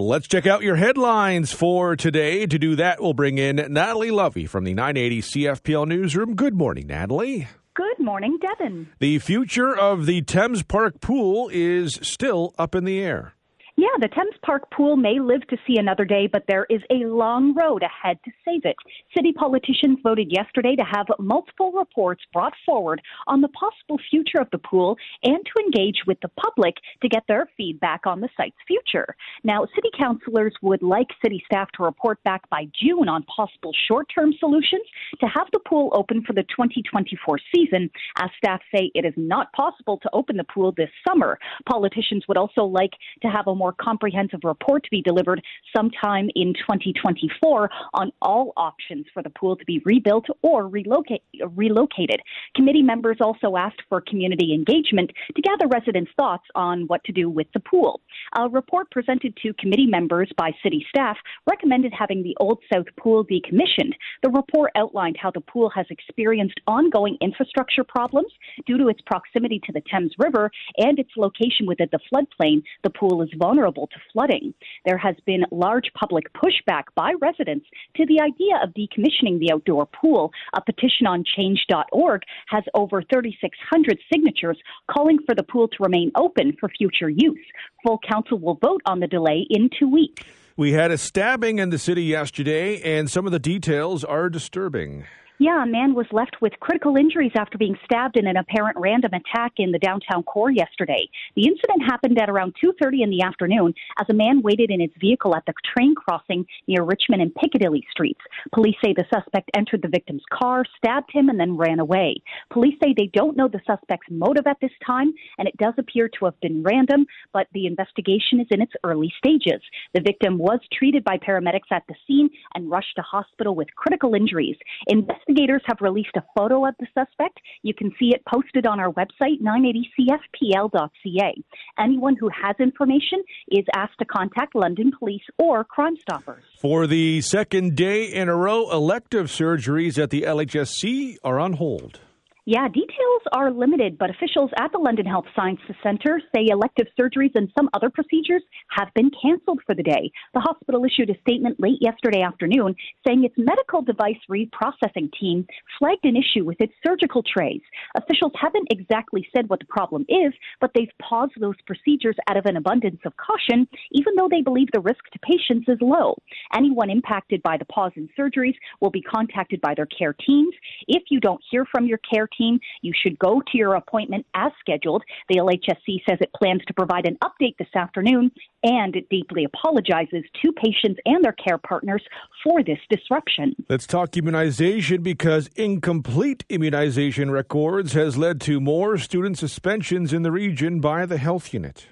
Let's check out your headlines for today. To do that, we'll bring in Natalie Lovie from the 980 CFPL Newsroom. Good morning, Natalie. Good morning, Devon. The future of the Thames Park pool is still up in the air. Yeah, the Thames Park pool may live to see another day, but there is a long road ahead to save it. City politicians voted yesterday to have multiple reports brought forward on the possible future of the pool and to engage with the public to get their feedback on the site's future. Now, city councilors would like city staff to report back by June on possible short term solutions to have the pool open for the 2024 season, as staff say it is not possible to open the pool this summer. Politicians would also like to have a more comprehensive report to be delivered sometime in 2024 on all options for the pool to be rebuilt or relocate, relocated. Committee members also asked for community engagement to gather residents' thoughts on what to do with the pool. A report presented to committee members by city staff recommended having the Old South Pool decommissioned. The report outlined how the pool has experienced ongoing infrastructure problems due to its proximity to the Thames River and its location within the floodplain. The pool is vulnerable vulnerable to flooding. There has been large public pushback by residents to the idea of decommissioning the outdoor pool. A petition on change.org has over 3,600 signatures calling for the pool to remain open for future use. Full council will vote on the delay in two weeks. We had a stabbing in the city yesterday, and some of the details are disturbing. Yeah, a man was left with critical injuries after being stabbed in an apparent random attack in the downtown core yesterday. The incident happened at around 2:30 in the afternoon as a man waited in his vehicle at the train crossing near Richmond and Piccadilly streets. Police say the suspect entered the victim's car, stabbed him, and then ran away. Police say they don't know the suspect's motive at this time, and it does appear to have been random, but the investigation is in its early stages. The victim was treated by paramedics at the scene and rushed to hospital with critical injuries. Investigators Investigators have released a photo of the suspect. You can see it posted on our website, 980cfpl.ca. Anyone who has information is asked to contact London Police or Crime Stoppers. For the second day in a row, elective surgeries at the LHSC are on hold. Yeah, details are limited, but officials at the London Health Sciences Centre say elective surgeries and some other procedures have been cancelled for the day. The hospital issued a statement late yesterday afternoon saying its medical device reprocessing team flagged an issue with its surgical trays. Officials haven't exactly said what the problem is, but they've paused those procedures out of an abundance of caution, even though they believe the risk to patients is low. Anyone impacted by the pause in surgeries will be contacted by their care teams. If you don't hear from your care team, team, you should go to your appointment as scheduled. The LHSC says it plans to provide an update this afternoon and it deeply apologizes to patients and their care partners for this disruption. Let's talk immunization because incomplete immunization records has led to more student suspensions in the region by the health unit.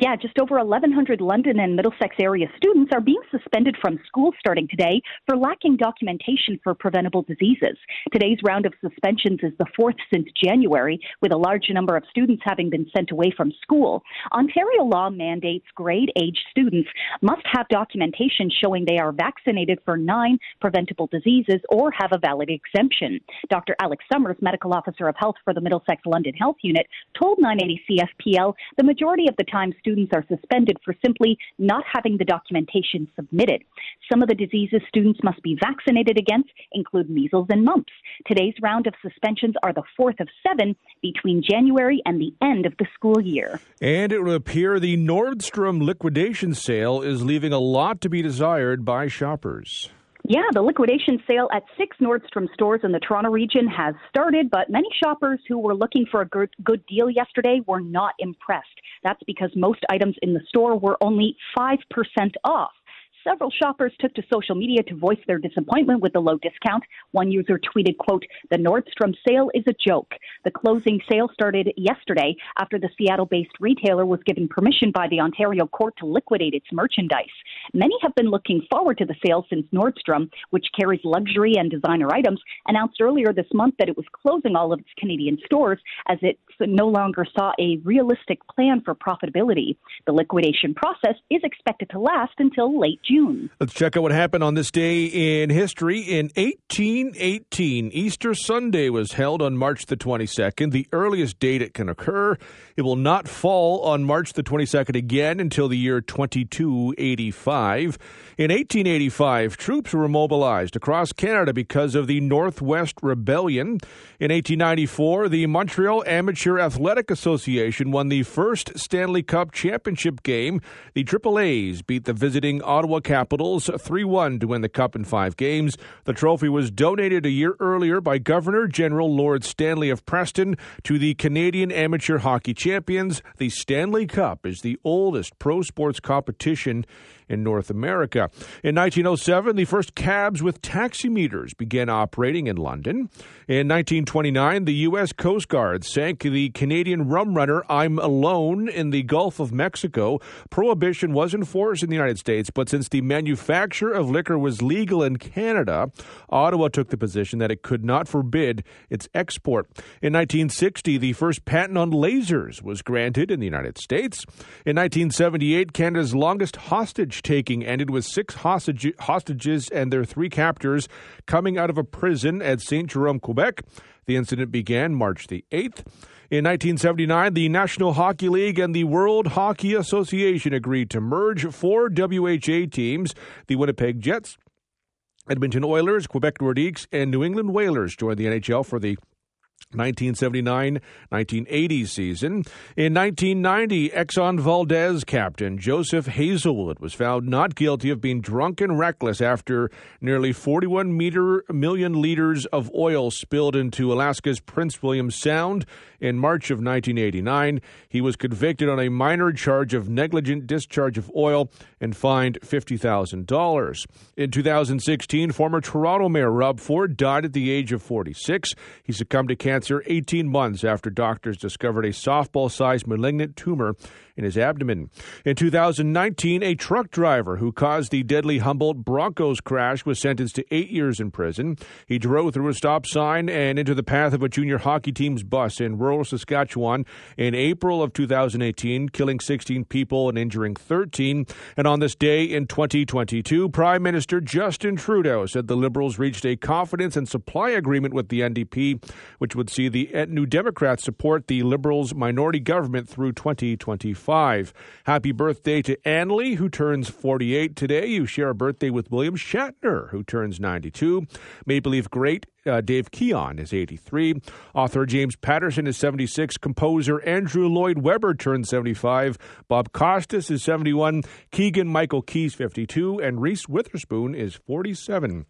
Yeah, just over 1,100 London and Middlesex area students are being suspended from school starting today for lacking documentation for preventable diseases. Today's round of suspensions is the fourth since January, with a large number of students having been sent away from school. Ontario law mandates grade age students must have documentation showing they are vaccinated for nine preventable diseases or have a valid exemption. Dr. Alex Summers, medical officer of health for the Middlesex London Health Unit, told 980 CFPL the majority of the time students are suspended for simply not having the documentation submitted. Some of the diseases students must be vaccinated against include measles and mumps. Today's round of suspensions are the fourth of seven between January and the end of the school year. And it would appear the Nordstrom liquidation sale is leaving a lot to be desired by shoppers. Yeah, the liquidation sale at six Nordstrom stores in the Toronto region has started, but many shoppers who were looking for a good, good deal yesterday were not impressed. That's because most items in the store were only 5% off. Several shoppers took to social media to voice their disappointment with the low discount. One user tweeted, quote, the Nordstrom sale is a joke. The closing sale started yesterday after the Seattle-based retailer was given permission by the Ontario court to liquidate its merchandise. Many have been looking forward to the sale since Nordstrom, which carries luxury and designer items, announced earlier this month that it was closing all of its Canadian stores as it no longer saw a realistic plan for profitability. The liquidation process is expected to last until late June. Let's check out what happened on this day in history. In 1818, Easter Sunday was held on March the 22nd, the earliest date it can occur. It will not fall on March the 22nd again until the year 2285. In 1885, troops were mobilized across Canada because of the Northwest Rebellion. In 1894, the Montreal Amateur Athletic Association won the first Stanley Cup championship game. The Triple A's beat the visiting Ottawa Capitals 3 1 to win the Cup in five games. The trophy was donated a year earlier by Governor General Lord Stanley of Preston to the Canadian Amateur Hockey Champions. The Stanley Cup is the oldest pro sports competition in North America. In 1907, the first cabs with taximeters began operating in London. In 1929, the U.S. Coast Guard sank the Canadian rum runner I'm Alone in the Gulf of Mexico. Prohibition was enforced in the United States, but since the manufacture of liquor was legal in Canada, Ottawa took the position that it could not forbid its export. In 1960, the first patent on lasers was granted in the United States. In 1978, Canada's longest hostage hostage taking ended with six hostage, hostages and their three captors coming out of a prison at St. Jerome, Quebec. The incident began March the 8th. In 1979, the National Hockey League and the World Hockey Association agreed to merge four WHA teams the Winnipeg Jets, Edmonton Oilers, Quebec Nordiques, and New England Whalers joined the NHL for the 1979 1980 season. In 1990, Exxon Valdez captain Joseph Hazelwood was found not guilty of being drunk and reckless after nearly 41 meter, million liters of oil spilled into Alaska's Prince William Sound in March of 1989. He was convicted on a minor charge of negligent discharge of oil and fined $50,000. In 2016, former Toronto Mayor Rob Ford died at the age of 46. He succumbed to cancer 18 months after doctors discovered a softball sized malignant tumor in his abdomen. In 2019, a truck driver who caused the deadly Humboldt Broncos crash was sentenced to eight years in prison. He drove through a stop sign and into the path of a junior hockey team's bus in rural Saskatchewan in April of 2018, killing 16 people and injuring 13. And on this day in 2022, Prime Minister Justin Trudeau said the Liberals reached a confidence and supply agreement with the NDP, which would see the New Democrats support the Liberals' minority government through 2025. Happy birthday to Annalie, who turns 48 today. You share a birthday with William Shatner, who turns 92. Maple Leaf great uh, Dave Keon is 83. Author James Patterson is 76. Composer Andrew Lloyd Webber turns 75. Bob Costas is 71. Keegan Michael Key's 52. And Reese Witherspoon is 47.